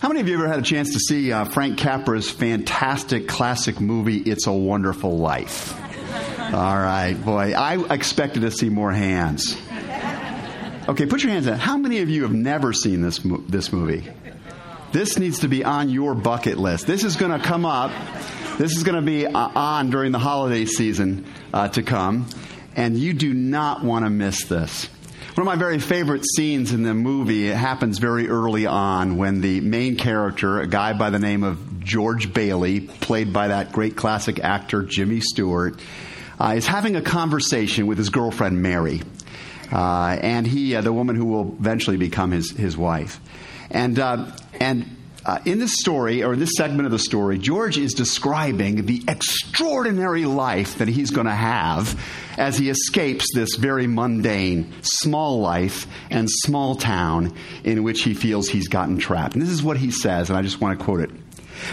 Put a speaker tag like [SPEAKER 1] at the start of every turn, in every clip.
[SPEAKER 1] How many of you ever had a chance to see uh, Frank Capra's fantastic classic movie, It's a Wonderful Life? All right, boy, I expected to see more hands. Okay, put your hands up. How many of you have never seen this, this movie? This needs to be on your bucket list. This is going to come up. This is going to be uh, on during the holiday season uh, to come, and you do not want to miss this. One of my very favorite scenes in the movie it happens very early on when the main character, a guy by the name of George Bailey, played by that great classic actor Jimmy Stewart, uh, is having a conversation with his girlfriend Mary, uh, and he, uh, the woman who will eventually become his his wife, and uh, and uh, in this story, or in this segment of the story, George is describing the extraordinary life that he's going to have as he escapes this very mundane, small life and small town in which he feels he's gotten trapped. And this is what he says, and I just want to quote it.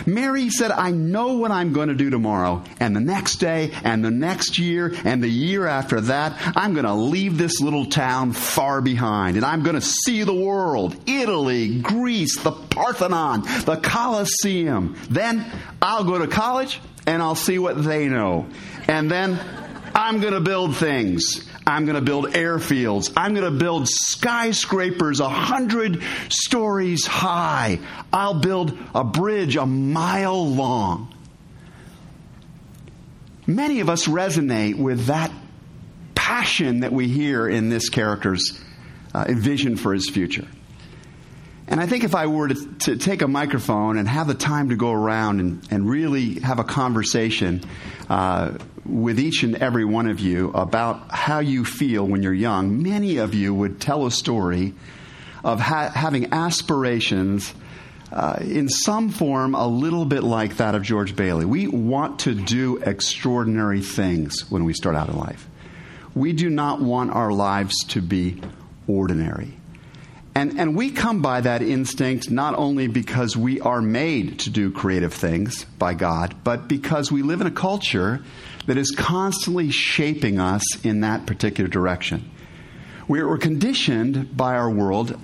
[SPEAKER 1] Mary said, I know what I'm going to do tomorrow, and the next day, and the next year, and the year after that. I'm going to leave this little town far behind, and I'm going to see the world Italy, Greece, the Parthenon, the Colosseum. Then I'll go to college, and I'll see what they know. And then I'm going to build things. I'm going to build airfields. I'm going to build skyscrapers a hundred stories high. I'll build a bridge a mile long. Many of us resonate with that passion that we hear in this character's uh, vision for his future. And I think if I were to, to, take a microphone and have the time to go around and, and really have a conversation uh, with each and every one of you about how you feel when you're young, many of you would tell a story of ha- having aspirations uh, in some form a little bit like that of George Bailey. We want to do extraordinary things when we start out in life. We do not want our lives to be ordinary. And, and we come by that instinct not only because we are made to do creative things by God, but because we live in a culture that is constantly shaping us in that particular direction. We're conditioned by our world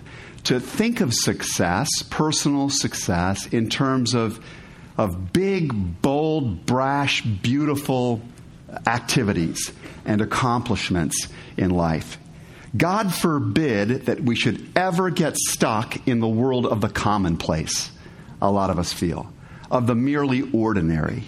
[SPEAKER 1] to think of success, personal success, in terms of, of big, bold, brash, beautiful activities and accomplishments in life. God forbid that we should ever get stuck in the world of the commonplace, a lot of us feel, of the merely ordinary.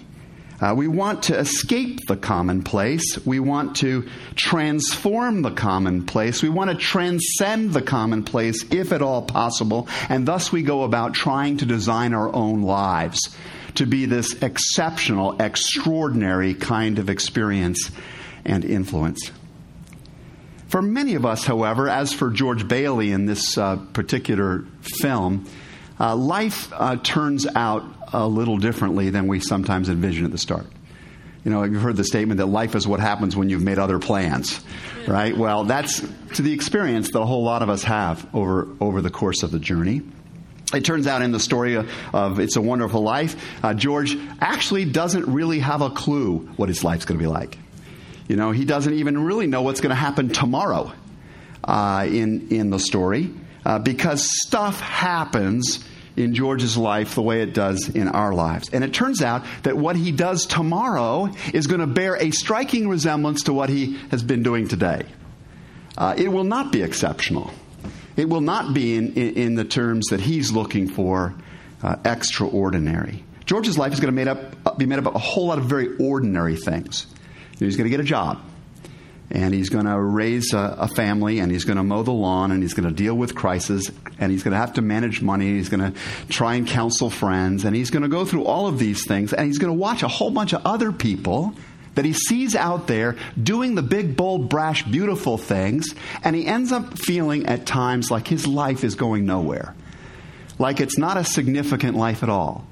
[SPEAKER 1] Uh, we want to escape the commonplace. We want to transform the commonplace. We want to transcend the commonplace if at all possible. And thus we go about trying to design our own lives to be this exceptional, extraordinary kind of experience and influence. For many of us, however, as for George Bailey in this uh, particular film, uh, life uh, turns out a little differently than we sometimes envision at the start. You know, you've heard the statement that life is what happens when you've made other plans, right? Well, that's to the experience that a whole lot of us have over, over the course of the journey. It turns out in the story of It's a Wonderful Life, uh, George actually doesn't really have a clue what his life's going to be like. You know, he doesn't even really know what's going to happen tomorrow uh, in, in the story uh, because stuff happens in George's life the way it does in our lives. And it turns out that what he does tomorrow is going to bear a striking resemblance to what he has been doing today. Uh, it will not be exceptional. It will not be in, in, in the terms that he's looking for uh, extraordinary. George's life is going to made up, be made up of a whole lot of very ordinary things. He's going to get a job. And he's going to raise a, a, family and he's going to mow the lawn and he's going to deal with crisis and he's going to have to manage money and he's going to try and counsel friends and he's going to go through all of these things and he's going to watch a whole bunch of other people that he sees out there doing the big bold brash beautiful things and he ends up feeling at times like his life is going nowhere. Like it's not a significant life at all.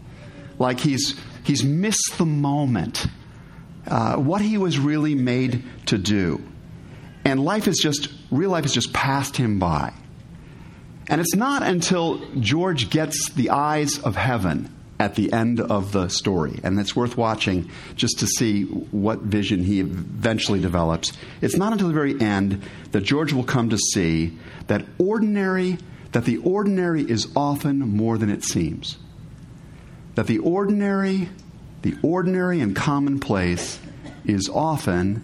[SPEAKER 1] Like he's he's missed the moment uh, what he was really made to do. And life is just, real life has just passed him by. And it's not until George gets the eyes of heaven at the end of the story, and it's worth watching just to see what vision he eventually develops. It's not until the very end that George will come to see that ordinary, that the ordinary is often more than it seems. That the ordinary, the ordinary and commonplace is often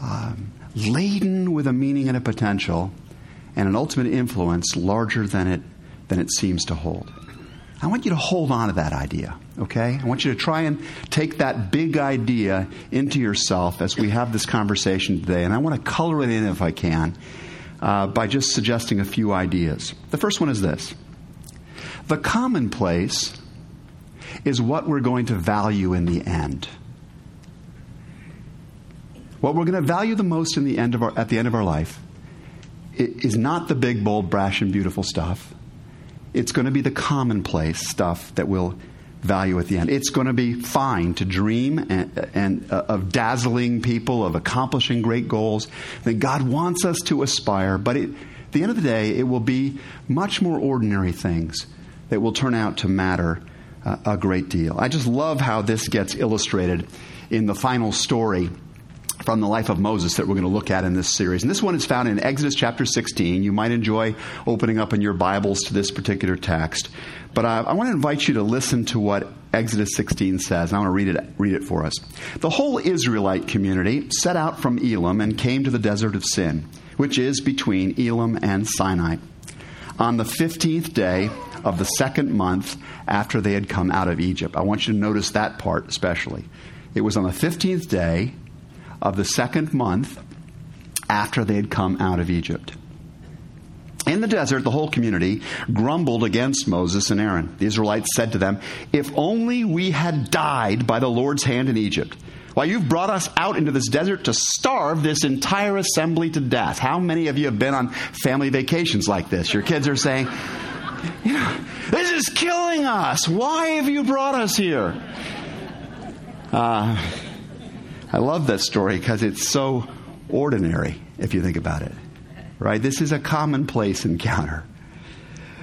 [SPEAKER 1] um, laden with a meaning and a potential and an ultimate influence larger than it, than it seems to hold. I want you to hold on to that idea, okay? I want you to try and take that big idea into yourself as we have this conversation today. And I want to color it in if I can uh, by just suggesting a few ideas. The first one is this The commonplace is what we're going to value in the end. What we're going to value the most in the end of our, at the end of our life is not the big, bold, brash, and beautiful stuff. It's going to be the commonplace stuff that we'll value at the end. It's going to be fine to dream and, and uh, of dazzling people, of accomplishing great goals that God wants us to aspire. But it, at the end of the day, it will be much more ordinary things that will turn out to matter a great deal. I just love how this gets illustrated in the final story from the life of Moses that we're going to look at in this series. And this one is found in Exodus chapter 16. You might enjoy opening up in your Bibles to this particular text. But I, I want to invite you to listen to what Exodus 16 says. I want to read it, read it for us. The whole Israelite community set out from Elim and came to the desert of Sin, which is between Elim and Sinai. On the 15th day of the second month after they had come out of Egypt. I want you to notice that part especially. It was on the 15th day of the second month after they had come out of Egypt. In the desert, the whole community grumbled against Moses and Aaron. The Israelites said to them, If only we had died by the Lord's hand in Egypt. Why, you've brought us out into this desert to starve this entire assembly to death. How many of you have been on family vacations like this? Your kids are saying, you know, this is killing us. Why have you brought us here? Uh, I love that story because it's so ordinary if you think about it. Right? This is a commonplace encounter.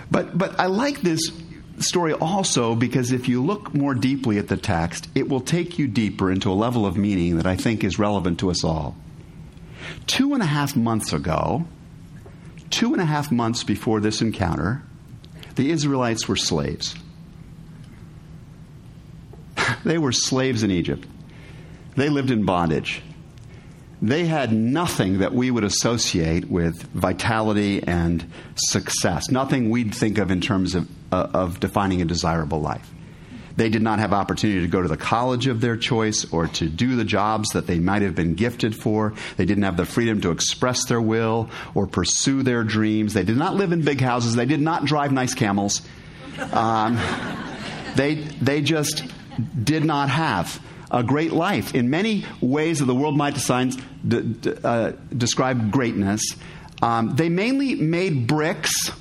[SPEAKER 1] But but I like this story also because if you look more deeply at the text, it will take you deeper into a level of meaning that I think is relevant to us all. Two and a half months ago, two and a half months before this encounter, the Israelites were slaves. they were slaves in Egypt. They lived in bondage. They had nothing that we would associate with vitality and success, nothing we'd think of in terms of, uh, of defining a desirable life. They did not have opportunity to go to the college of their choice or to do the jobs that they might have been gifted for. They didn't have the freedom to express their will or pursue their dreams. They did not live in big houses. They did not drive nice camels. Um, they, they just did not have a great life. In many ways that the world might design, d- d- uh, describe greatness, um, they mainly made bricks.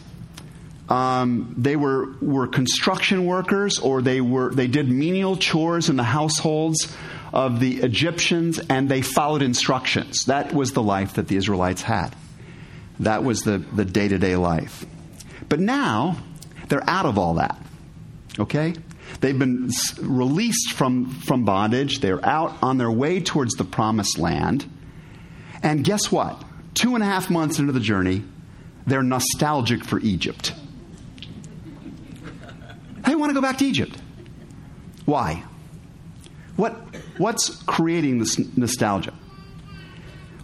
[SPEAKER 1] Um, they were, were construction workers, or they were they did menial chores in the households of the Egyptians, and they followed instructions. That was the life that the Israelites had. That was the day to day life. But now they're out of all that. Okay, They've been released from, from bondage. They're out on their way towards the promised land. And guess what? Two and a half months into the journey, they're nostalgic for Egypt. Want to go back to Egypt. Why? What, what's creating this nostalgia?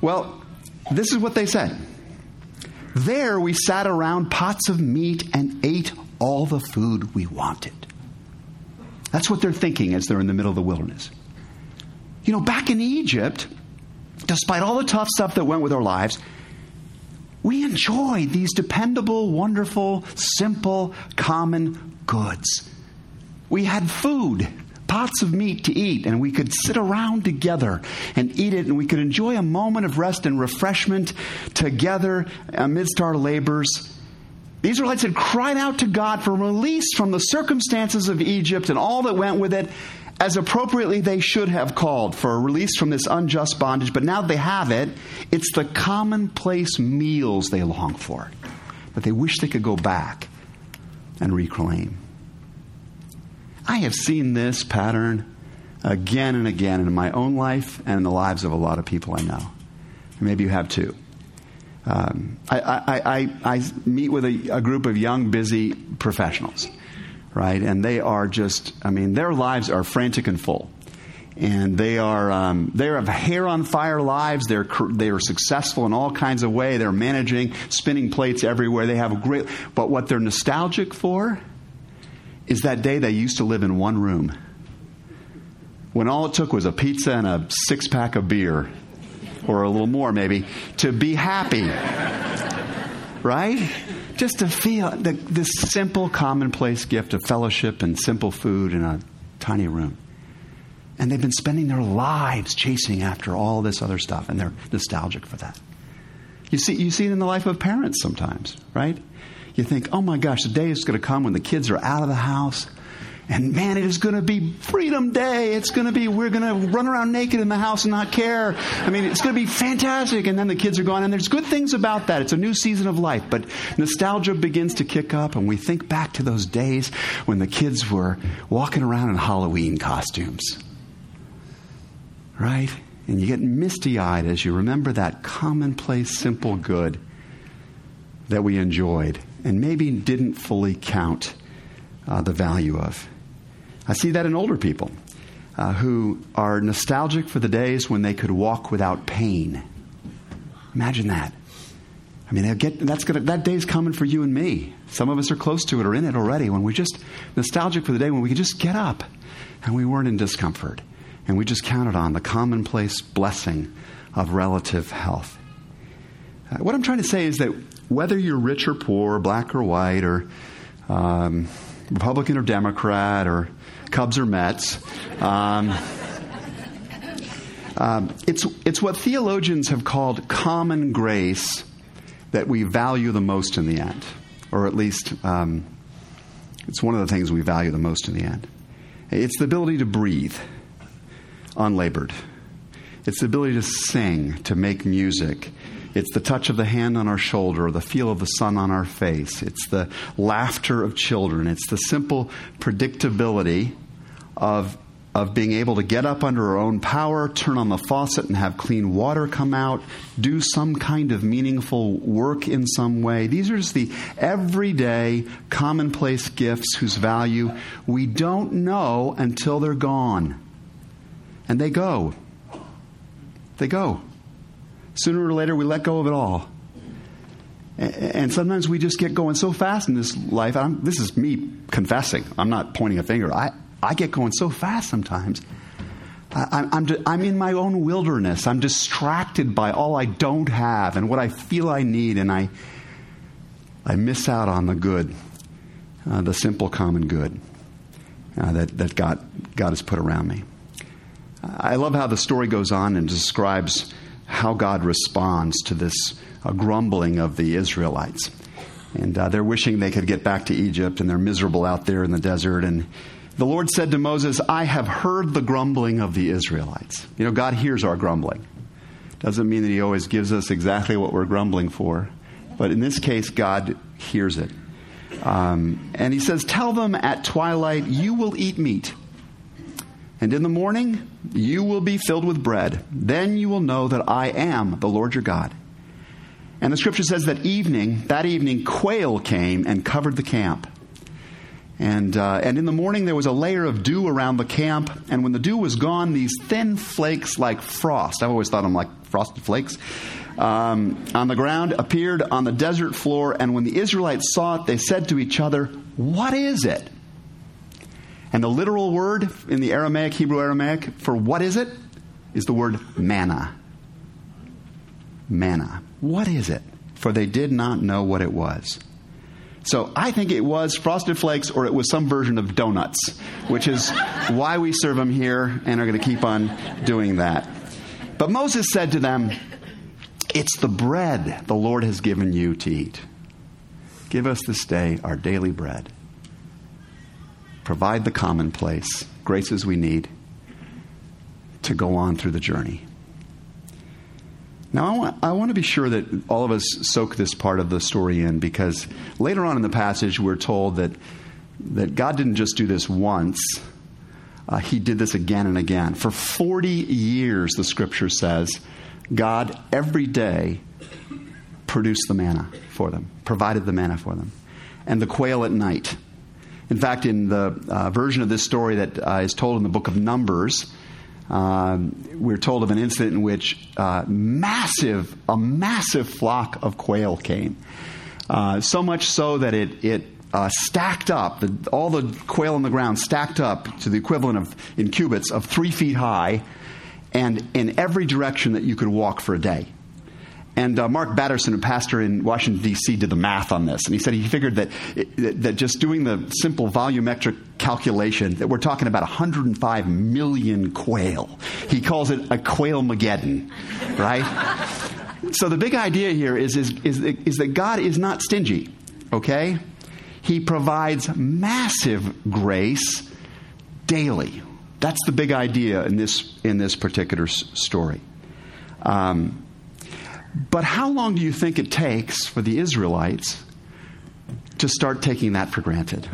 [SPEAKER 1] Well, this is what they said. There we sat around pots of meat and ate all the food we wanted. That's what they're thinking as they're in the middle of the wilderness. You know, back in Egypt, despite all the tough stuff that went with our lives, we enjoyed these dependable, wonderful, simple, common goods. We had food, pots of meat to eat, and we could sit around together and eat it, and we could enjoy a moment of rest and refreshment together amidst our labors. The Israelites had cried out to God for release from the circumstances of Egypt and all that went with it, as appropriately they should have called for a release from this unjust bondage. But now they have it, it's the commonplace meals they long for that they wish they could go back and reclaim. I have seen this pattern again and again in my own life and in the lives of a lot of people I know. Maybe you have too. Um, I, I, I, I, meet with a, a group of young, busy professionals, right? And they are just, I mean, their lives are frantic and full and they are um, they have hair on fire lives. They're they are successful in all kinds of way. They're managing, spinning plates everywhere. They have a great. But what they're nostalgic for is that day they used to live in one room, when all it took was a pizza and a six pack of beer, or a little more maybe, to be happy. right? Just to feel the, this simple, commonplace gift of fellowship and simple food in a tiny room. And they've been spending their lives chasing after all this other stuff, and they're nostalgic for that. You see, you see it in the life of parents sometimes, right? You think, oh my gosh, the day is going to come when the kids are out of the house. And man, it is going to be Freedom Day. It's going to be, we're going to run around naked in the house and not care. I mean, it's going to be fantastic. And then the kids are gone. And there's good things about that. It's a new season of life. But nostalgia begins to kick up. And we think back to those days when the kids were walking around in Halloween costumes right? And you get misty eyed as you remember that commonplace, simple good that we enjoyed and maybe didn't fully count uh, the value of. I see that in older people uh, who are nostalgic for the days when they could walk without pain. Imagine that. I mean, get, that's gonna, that day's coming for you and me. Some of us are close to it or in it already when we're just nostalgic for the day when we could just get up and we weren't in discomfort and we just counted on the commonplace blessing of relative health. Uh, what I'm trying to say is that whether you're rich or poor, black or white, or um, Republican or Democrat, or Cubs or Mets, um, um, it's, it's what theologians have called common grace that we value the most in the end, or at least um, it's one of the things we value the most in the end. It's the ability to breathe unlabored. It's the ability to sing, to make music. It's the touch of the hand on our shoulder, or the feel of the sun on our face. It's the laughter of children. It's the simple predictability of, of being able to get up under our own power, turn on the faucet and have clean water come out, do some kind of meaningful work in some way. These are just the everyday, commonplace gifts whose value we don't know until they're gone. And they go. They go. Sooner or later, we let go of it all. And sometimes we just get going so fast in this life. I'm, this is me confessing. I'm not pointing a finger. I, I get going so fast sometimes. I, I'm, I'm in my own wilderness. I'm distracted by all I don't have and what I feel I need, and I, I miss out on the good, uh, the simple common good uh, that, that God, God has put around me. I love how the story goes on and describes how God responds to this uh, grumbling of the Israelites. And uh, they're wishing they could get back to Egypt, and they're miserable out there in the desert. And the Lord said to Moses, I have heard the grumbling of the Israelites. You know, God hears our grumbling. Doesn't mean that He always gives us exactly what we're grumbling for, but in this case, God hears it. Um, and He says, Tell them at twilight, you will eat meat. And in the morning, you will be filled with bread. Then you will know that I am the Lord your God. And the scripture says that evening, that evening, quail came and covered the camp. And, uh, and in the morning, there was a layer of dew around the camp. And when the dew was gone, these thin flakes like frost, I've always thought them like frosted flakes, um, on the ground appeared on the desert floor. And when the Israelites saw it, they said to each other, What is it? And the literal word in the Aramaic, Hebrew Aramaic, for what is it? Is the word manna. Manna. What is it? For they did not know what it was. So I think it was frosted flakes or it was some version of donuts, which is why we serve them here and are going to keep on doing that. But Moses said to them, It's the bread the Lord has given you to eat. Give us this day our daily bread provide the commonplace, graces we need to go on through the journey. Now, I want, I want to be sure that all of us soak this part of the story in because later on in the passage, we're told that, that God didn't just do this once, uh, He did this again and again. For 40 years, the scripture says, God every day produced the manna for them, provided the manna for them, and the quail at night. In fact, in the uh, version of this story that uh, is told in the book of Numbers, um, we're told of an incident in which uh, massive, a massive flock of quail came. Uh, so much so that it, it uh, stacked up, the, all the quail on the ground stacked up to the equivalent of, in cubits, of three feet high, and in every direction that you could walk for a day. And uh, Mark Batterson, a pastor in Washington, D.C., did the math on this. And he said he figured that, that just doing the simple volumetric calculation, that we're talking about 105 million quail. He calls it a quail Mageddon, right? so the big idea here is, is, is, is that God is not stingy, okay? He provides massive grace daily. That's the big idea in this, in this particular story. Um, but how long do you think it takes for the Israelites to start taking that for granted?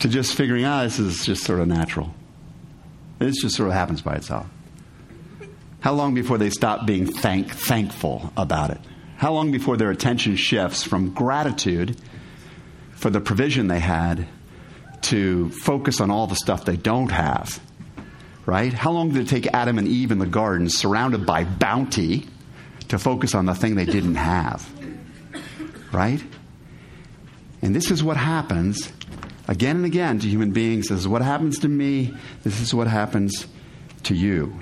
[SPEAKER 1] To just figuring out oh, this is just sort of natural. This just sort of happens by itself. How long before they stop being thank, thankful about it? How long before their attention shifts from gratitude for the provision they had to focus on all the stuff they don't have right? How long did it take Adam and Eve in the garden, surrounded by bounty, to focus on the thing they didn't have? Right? And this is what happens again and again to human beings. This is what happens to me. This is what happens to you.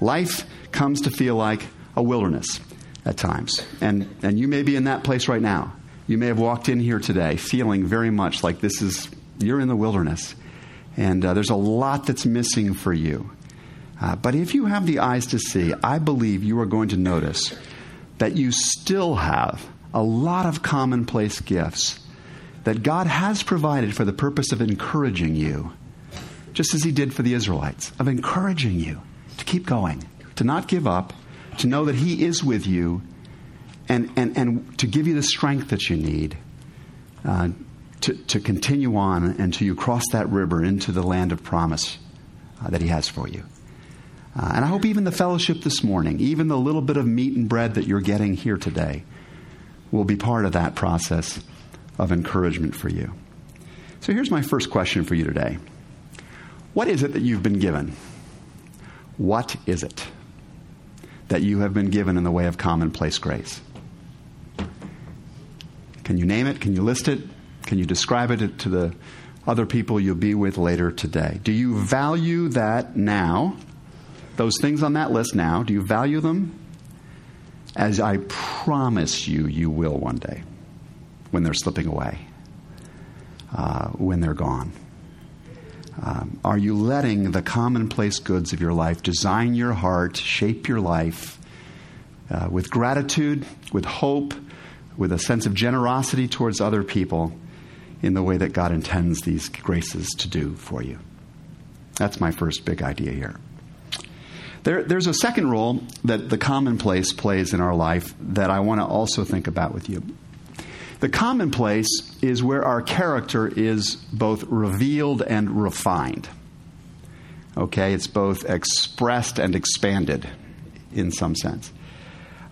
[SPEAKER 1] Life comes to feel like a wilderness at times. And, and you may be in that place right now. You may have walked in here today feeling very much like this is, you're in the wilderness. And uh, there's a lot that's missing for you. Uh, but if you have the eyes to see, I believe you are going to notice that you still have a lot of commonplace gifts that God has provided for the purpose of encouraging you, just as He did for the Israelites, of encouraging you to keep going, to not give up, to know that He is with you, and, and, and to give you the strength that you need uh, to, to continue on until you cross that river into the land of promise uh, that He has for you. Uh, and I hope even the fellowship this morning, even the little bit of meat and bread that you're getting here today, will be part of that process of encouragement for you. So here's my first question for you today What is it that you've been given? What is it that you have been given in the way of commonplace grace? Can you name it? Can you list it? Can you describe it to the other people you'll be with later today? Do you value that now? Those things on that list now, do you value them? As I promise you, you will one day when they're slipping away, uh, when they're gone. Um, are you letting the commonplace goods of your life design your heart, shape your life uh, with gratitude, with hope, with a sense of generosity towards other people? In the way that God intends these graces to do for you. That's my first big idea here. There, there's a second role that the commonplace plays in our life that I want to also think about with you. The commonplace is where our character is both revealed and refined. Okay, it's both expressed and expanded in some sense.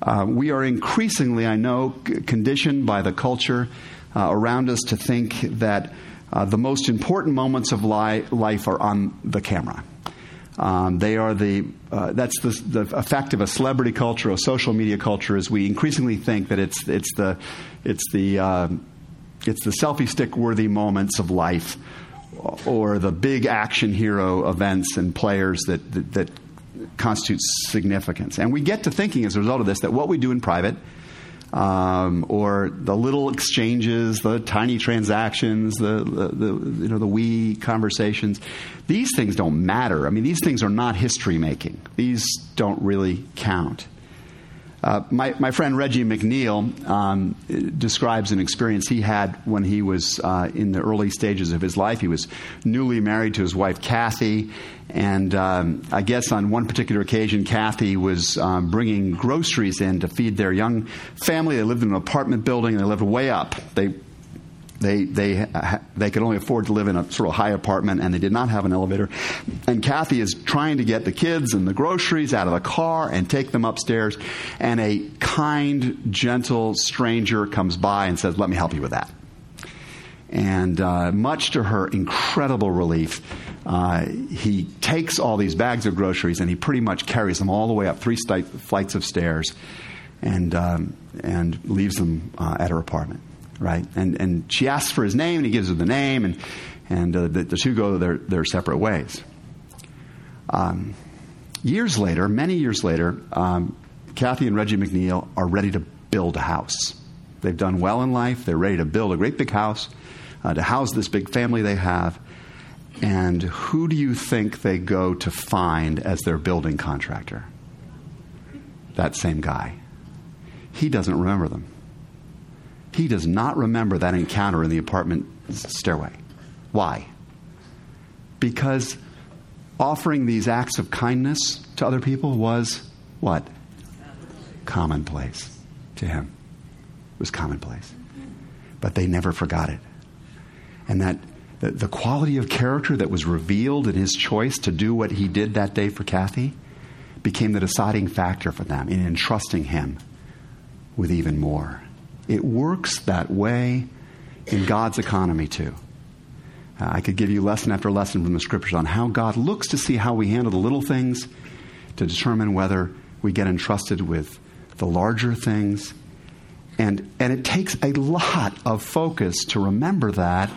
[SPEAKER 1] Uh, we are increasingly, I know, conditioned by the culture uh, around us to think that uh, the most important moments of li- life are on the camera. Um, they are the uh, that's the, the effect of a celebrity culture, a social media culture, as we increasingly think that it's it's the it's the uh, it's the selfie stick worthy moments of life, or the big action hero events and players that, that that constitute significance. And we get to thinking as a result of this that what we do in private um, or the little exchanges, the tiny transactions, the, the, the, you know the wee conversations. These things don't matter. I mean, these things are not history making. These don't really count. Uh, my, my friend Reggie McNeal um, describes an experience he had when he was uh, in the early stages of his life. He was newly married to his wife, Kathy, and um, I guess on one particular occasion, Kathy was um, bringing groceries in to feed their young family. They lived in an apartment building and they lived way up. They They, they, they could only afford to live in a sort of high apartment and they did not have an elevator. And Kathy is trying to get the kids and the groceries out of the car and take them upstairs. And a kind, gentle stranger comes by and says, Let me help you with that. And uh, much to her incredible relief, uh, he takes all these bags of groceries and he pretty much carries them all the way up three st- flights of stairs and, um, and leaves them uh, at her apartment right? And, and she asks for his name, and he gives her the name, and, and uh, the, the, two go their, their separate ways. Um, years later, many years later, um, Kathy and Reggie McNeal are ready to build a house. They've done well in life. They're ready to build a great big house uh, to house this big family they have. And who do you think they go to find as their building contractor? That same guy. He doesn't remember them. He does not remember that encounter in the apartment stairway. Why? Because offering these acts of kindness to other people was what? Commonplace to him. It was commonplace. But they never forgot it. And that the, the quality of character that was revealed in his choice to do what he did that day for Kathy became the deciding factor for them in entrusting him with even more. It works that way in God's economy, too. Uh, I could give you lesson after lesson from the scriptures on how God looks to see how we handle the little things to determine whether we get entrusted with the larger things. And, and it takes a lot of focus to remember that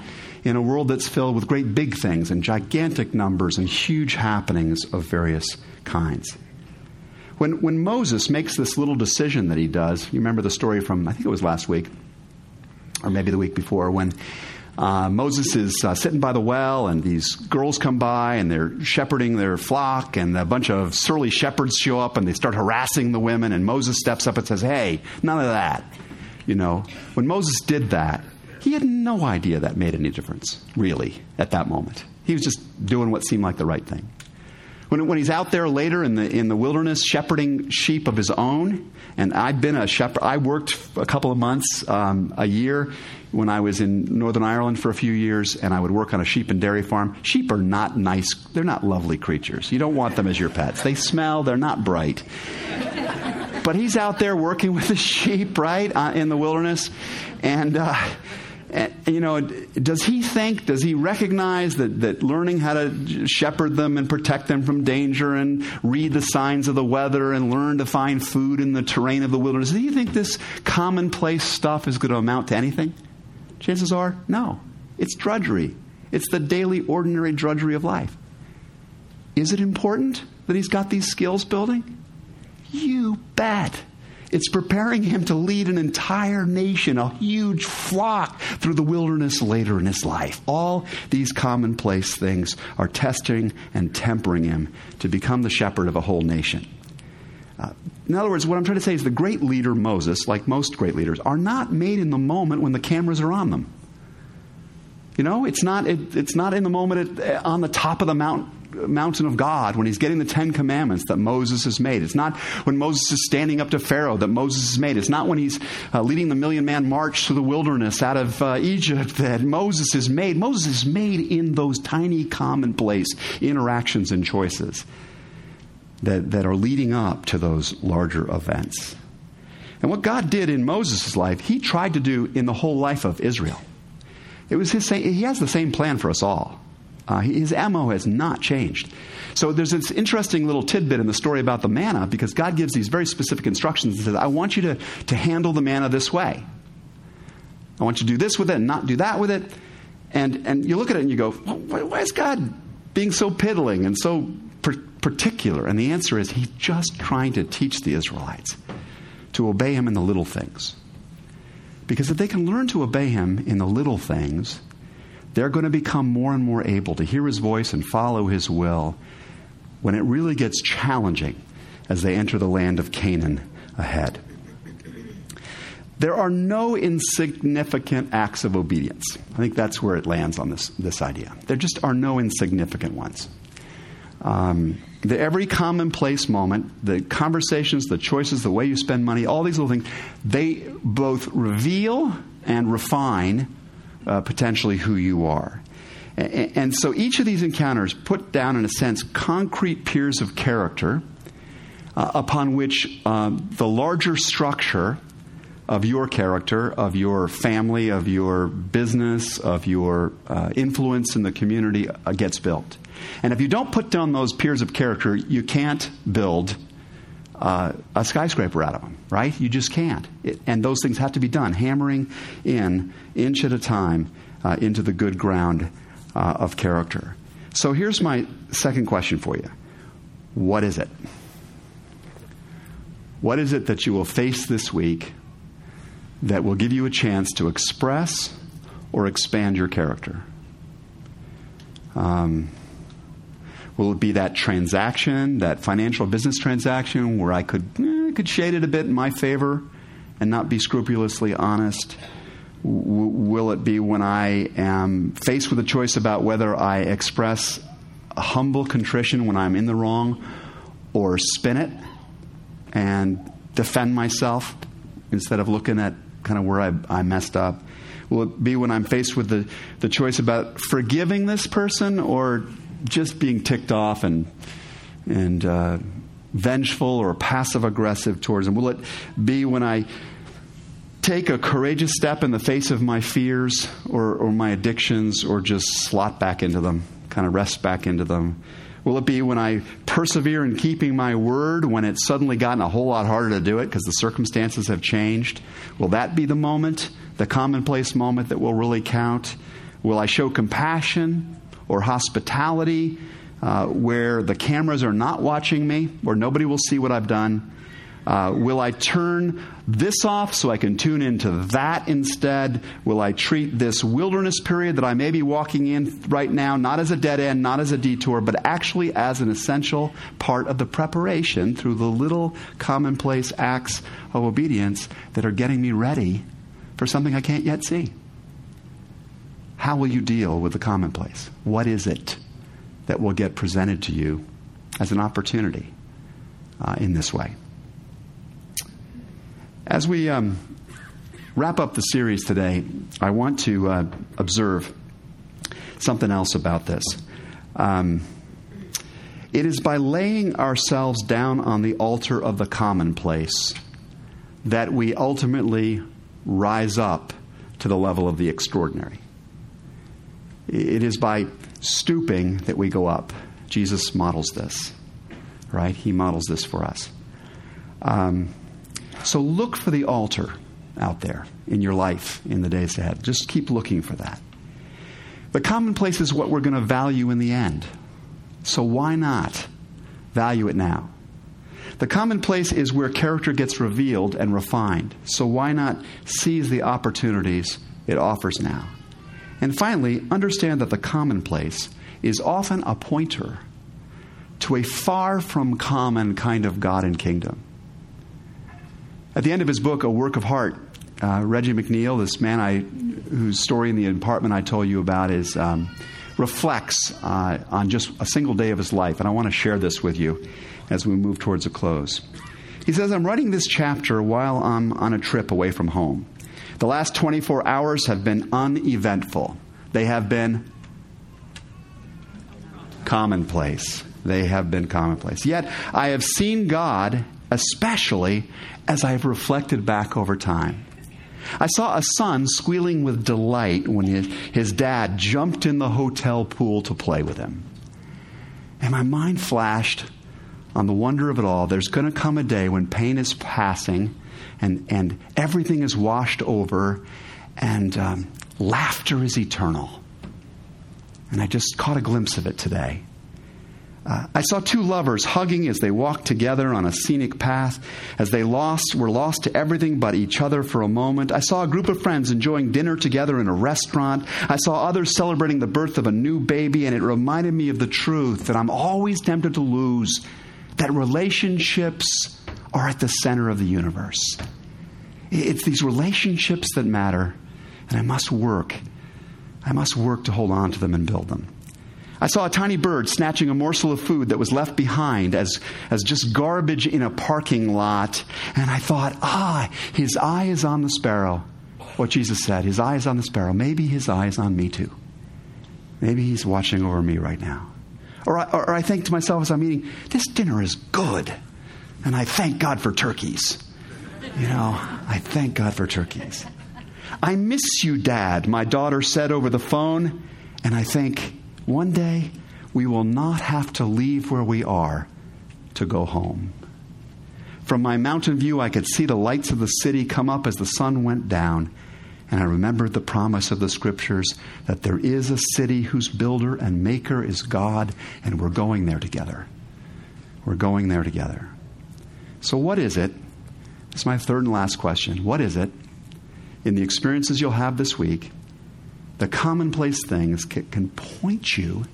[SPEAKER 1] in a world that's filled with great big things and gigantic numbers and huge happenings of various kinds. When, when Moses makes this little decision that he does, you remember the story from, I think it was last week, or maybe the week before, when uh, Moses is uh, sitting by the well, and these girls come by and they're shepherding their flock, and a bunch of surly shepherds show up and they start harassing the women, and Moses steps up and says, Hey, none of that. You know, when Moses did that, he had no idea that made any difference, really, at that moment. He was just doing what seemed like the right thing. When, when he's out there later in the, in the wilderness shepherding sheep of his own, and I've been a shepherd, I worked a couple of months, um, a year when I was in Northern Ireland for a few years, and I would work on a sheep and dairy farm. Sheep are not nice, they're not lovely creatures. You don't want them as your pets. They smell, they're not bright. but he's out there working with the sheep, right, uh, in the wilderness, and. Uh, you know, does he think, does he recognize that, that learning how to shepherd them and protect them from danger and read the signs of the weather and learn to find food in the terrain of the wilderness, do you think this commonplace stuff is going to amount to anything? Chances are, no. It's drudgery. It's the daily, ordinary drudgery of life. Is it important that he's got these skills building? You bet. It's preparing him to lead an entire nation, a huge flock through the wilderness later in his life. All these commonplace things are testing and tempering him to become the shepherd of a whole nation. Uh, in other words, what I'm trying to say is the great leader Moses, like most great leaders, are not made in the moment when the cameras are on them. You know, it's not, it, it's not in the moment at, on the top of the mountain mountain of God when he's getting the Ten Commandments that Moses has made. It's not when Moses is standing up to Pharaoh that Moses has made. It's not when he's uh, leading the million man march to the wilderness out of uh, Egypt that Moses is made. Moses is made in those tiny, commonplace interactions and choices that, that are leading up to those larger events. And what God did in Moses' life, he tried to do in the whole life of Israel. It was his same, he has the same plan for us all. Uh, his MO has not changed. So there's this interesting little tidbit in the story about the manna because God gives these very specific instructions and says, I want you to, to handle the manna this way. I want you to do this with it and not do that with it. And, and you look at it and you go, why, why is God being so piddling and so particular? And the answer is, he's just trying to teach the Israelites to obey him in the little things. Because if they can learn to obey him in the little things, they're going to become more and more able to hear his voice and follow his will when it really gets challenging as they enter the land of Canaan ahead. There are no insignificant acts of obedience. I think that's where it lands on this, this idea. There just are no insignificant ones. Um, the every commonplace moment, the conversations, the choices, the way you spend money, all these little things, they both reveal and refine uh, potentially who you are. And, and so each of these encounters put down, in a sense, concrete piers of character uh, upon which um, the larger structure of your character, of your family, of your business, of your uh, influence in the community uh, gets built. And if you don't put down those piers of character, you can't build uh, a skyscraper out of them, right? You just can't. It, and those things have to be done, hammering in, inch at a time, uh, into the good ground uh, of character. So here's my second question for you What is it? What is it that you will face this week that will give you a chance to express or expand your character? Um, will it be that transaction, that financial business transaction, where I could eh, could shade it a bit in my favor and not be scrupulously honest? W- will it be when I am faced with a choice about whether I express humble contrition when I'm in the wrong, or spin it and defend myself instead of looking at kind of where I, I messed up? Will it be when I'm faced with the, the choice about forgiving this person or just being ticked off and, and uh, vengeful or passive aggressive towards them? Will it be when I take a courageous step in the face of my fears or, or my addictions or just slot back into them, kind of rest back into them? Will it be when I persevere in keeping my word when it's suddenly gotten a whole lot harder to do it because the circumstances have changed? Will that be the moment, the commonplace moment that will really count? Will I show compassion or hospitality uh, where the cameras are not watching me, where nobody will see what I've done? Uh, will I turn this off so I can tune into that instead? Will I treat this wilderness period that I may be walking in right now not as a dead end, not as a detour, but actually as an essential part of the preparation through the little commonplace acts of obedience that are getting me ready for something I can't yet see? How will you deal with the commonplace? What is it that will get presented to you as an opportunity uh, in this way? As we um, wrap up the series today, I want to uh, observe something else about this. Um, it is by laying ourselves down on the altar of the commonplace that we ultimately rise up to the level of the extraordinary. It is by stooping that we go up. Jesus models this, right? He models this for us. Um, so look for the altar out there in your life in the days ahead. Just keep looking for that. The commonplace is what we're going to value in the end. So why not value it now? The commonplace is where character gets revealed and refined. So why not seize the opportunities it offers now? And finally, understand that the commonplace is often a pointer to a far from common kind of God and kingdom. At the end of his book, A Work of Heart, uh, Reggie McNeal, this man I, whose story in the apartment I told you about, is um, reflects uh, on just a single day of his life, and I want to share this with you as we move towards a close. He says, "I'm writing this chapter while I'm on a trip away from home. The last 24 hours have been uneventful. They have been commonplace. They have been commonplace. Yet I have seen God, especially as I've reflected back over time. I saw a son squealing with delight when his, his dad jumped in the hotel pool to play with him. And my mind flashed on the wonder of it all. There's going to come a day when pain is passing and, and everything is washed over and um, laughter is eternal. And I just caught a glimpse of it today. Uh, I saw two lovers hugging as they walked together on a scenic path, as they lost were lost to everything but each other for a moment. I saw a group of friends enjoying dinner together in a restaurant. I saw others celebrating the birth of a new baby, and it reminded me of the truth that I'm always tempted to lose that relationships are at the center of the universe. It's these relationships that matter, and I must work. I must work to hold on to them and build them. I saw a tiny bird snatching a morsel of food that was left behind as, as just garbage in a parking lot. And I thought, ah, his eye is on the sparrow. what Jesus said His eye is on the sparrow. Maybe His eye is on me too. Maybe He's watching over me right now. Or I, or I think to myself as I'm eating, this dinner is good. And I thank God for turkeys. You know, I thank God for turkeys. I miss you, Dad, my daughter said over the phone. And I think one day we will not have to leave where we are to go home. From my mountain view, I could see the lights of the city come up as the sun went down. And I remembered the promise of the scriptures that there is a city whose builder and maker is God, and we're going there together. We're going there together. So, what is it? This is my third and last question. What is it in the experiences you'll have this week, the commonplace things can point you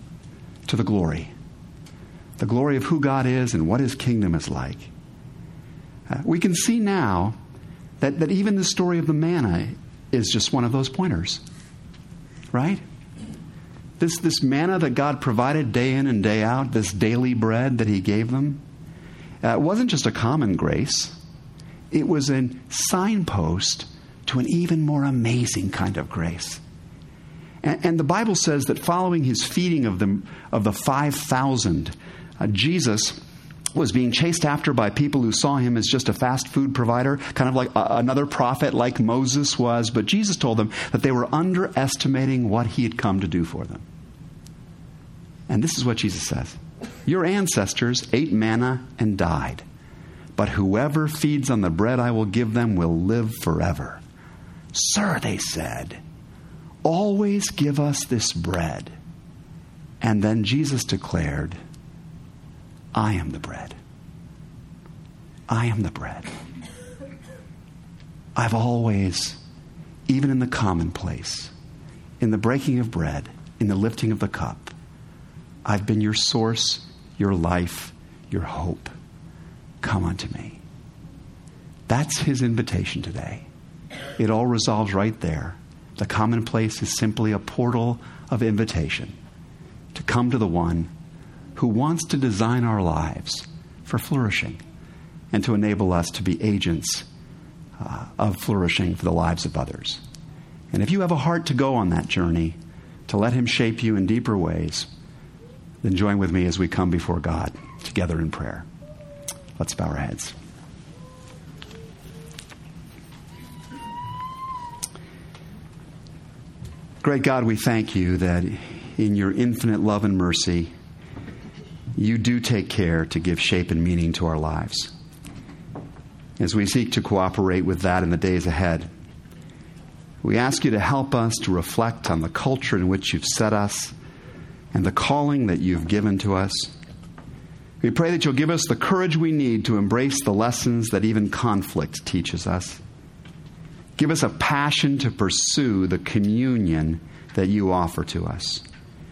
[SPEAKER 1] to the glory? The glory of who God is and what his kingdom is like. Uh, we can see now that, that even the story of the manna is just one of those pointers. Right? This, this manna that God provided day in and day out, this daily bread that He gave them, uh, wasn't just a common grace, it was a signpost to an even more amazing kind of grace. And, and the Bible says that following His feeding of the, of the 5,000, uh, Jesus was being chased after by people who saw him as just a fast food provider, kind of like a, another prophet like Moses was. But Jesus told them that they were underestimating what he had come to do for them. And this is what Jesus says Your ancestors ate manna and died, but whoever feeds on the bread I will give them will live forever. Sir, they said, always give us this bread. And then Jesus declared, I am the bread. I am the bread. I've always, even in the commonplace, in the breaking of bread, in the lifting of the cup, I've been your source, your life, your hope. Come unto me. That's his invitation today. It all resolves right there. The commonplace is simply a portal of invitation to come to the one who wants to design our lives for flourishing and to enable us to be agents uh, of flourishing for the lives of others. And if you have a heart to go on that journey, to let Him shape you in deeper ways, then join with me as we come before God together in prayer. Let's bow our heads. Great God, we thank you that in your infinite love and mercy, you do take care to give shape and meaning to our lives. As we seek to cooperate with that in the days ahead, we ask you to help us to reflect on the culture in which you've set us and the calling that you've given to us. We pray that you'll give us the courage we need to embrace the lessons that even conflict teaches us. Give us a passion to pursue the communion that you offer to us.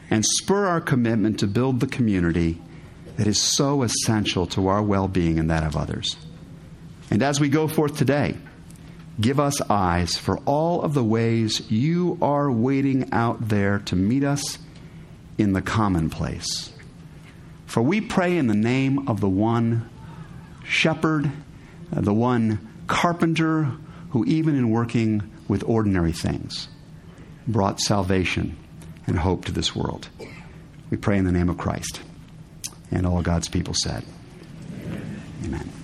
[SPEAKER 1] And spur our commitment to build the community that is so essential to our well being and that of others. And as we go forth today, give us eyes for all of the ways you are waiting out there to meet us in the commonplace. For we pray in the name of the one shepherd, uh, the one carpenter who, even in working with ordinary things, brought salvation and hope to this world. We pray in the name of Christ. And all God's people said, Amen. Amen.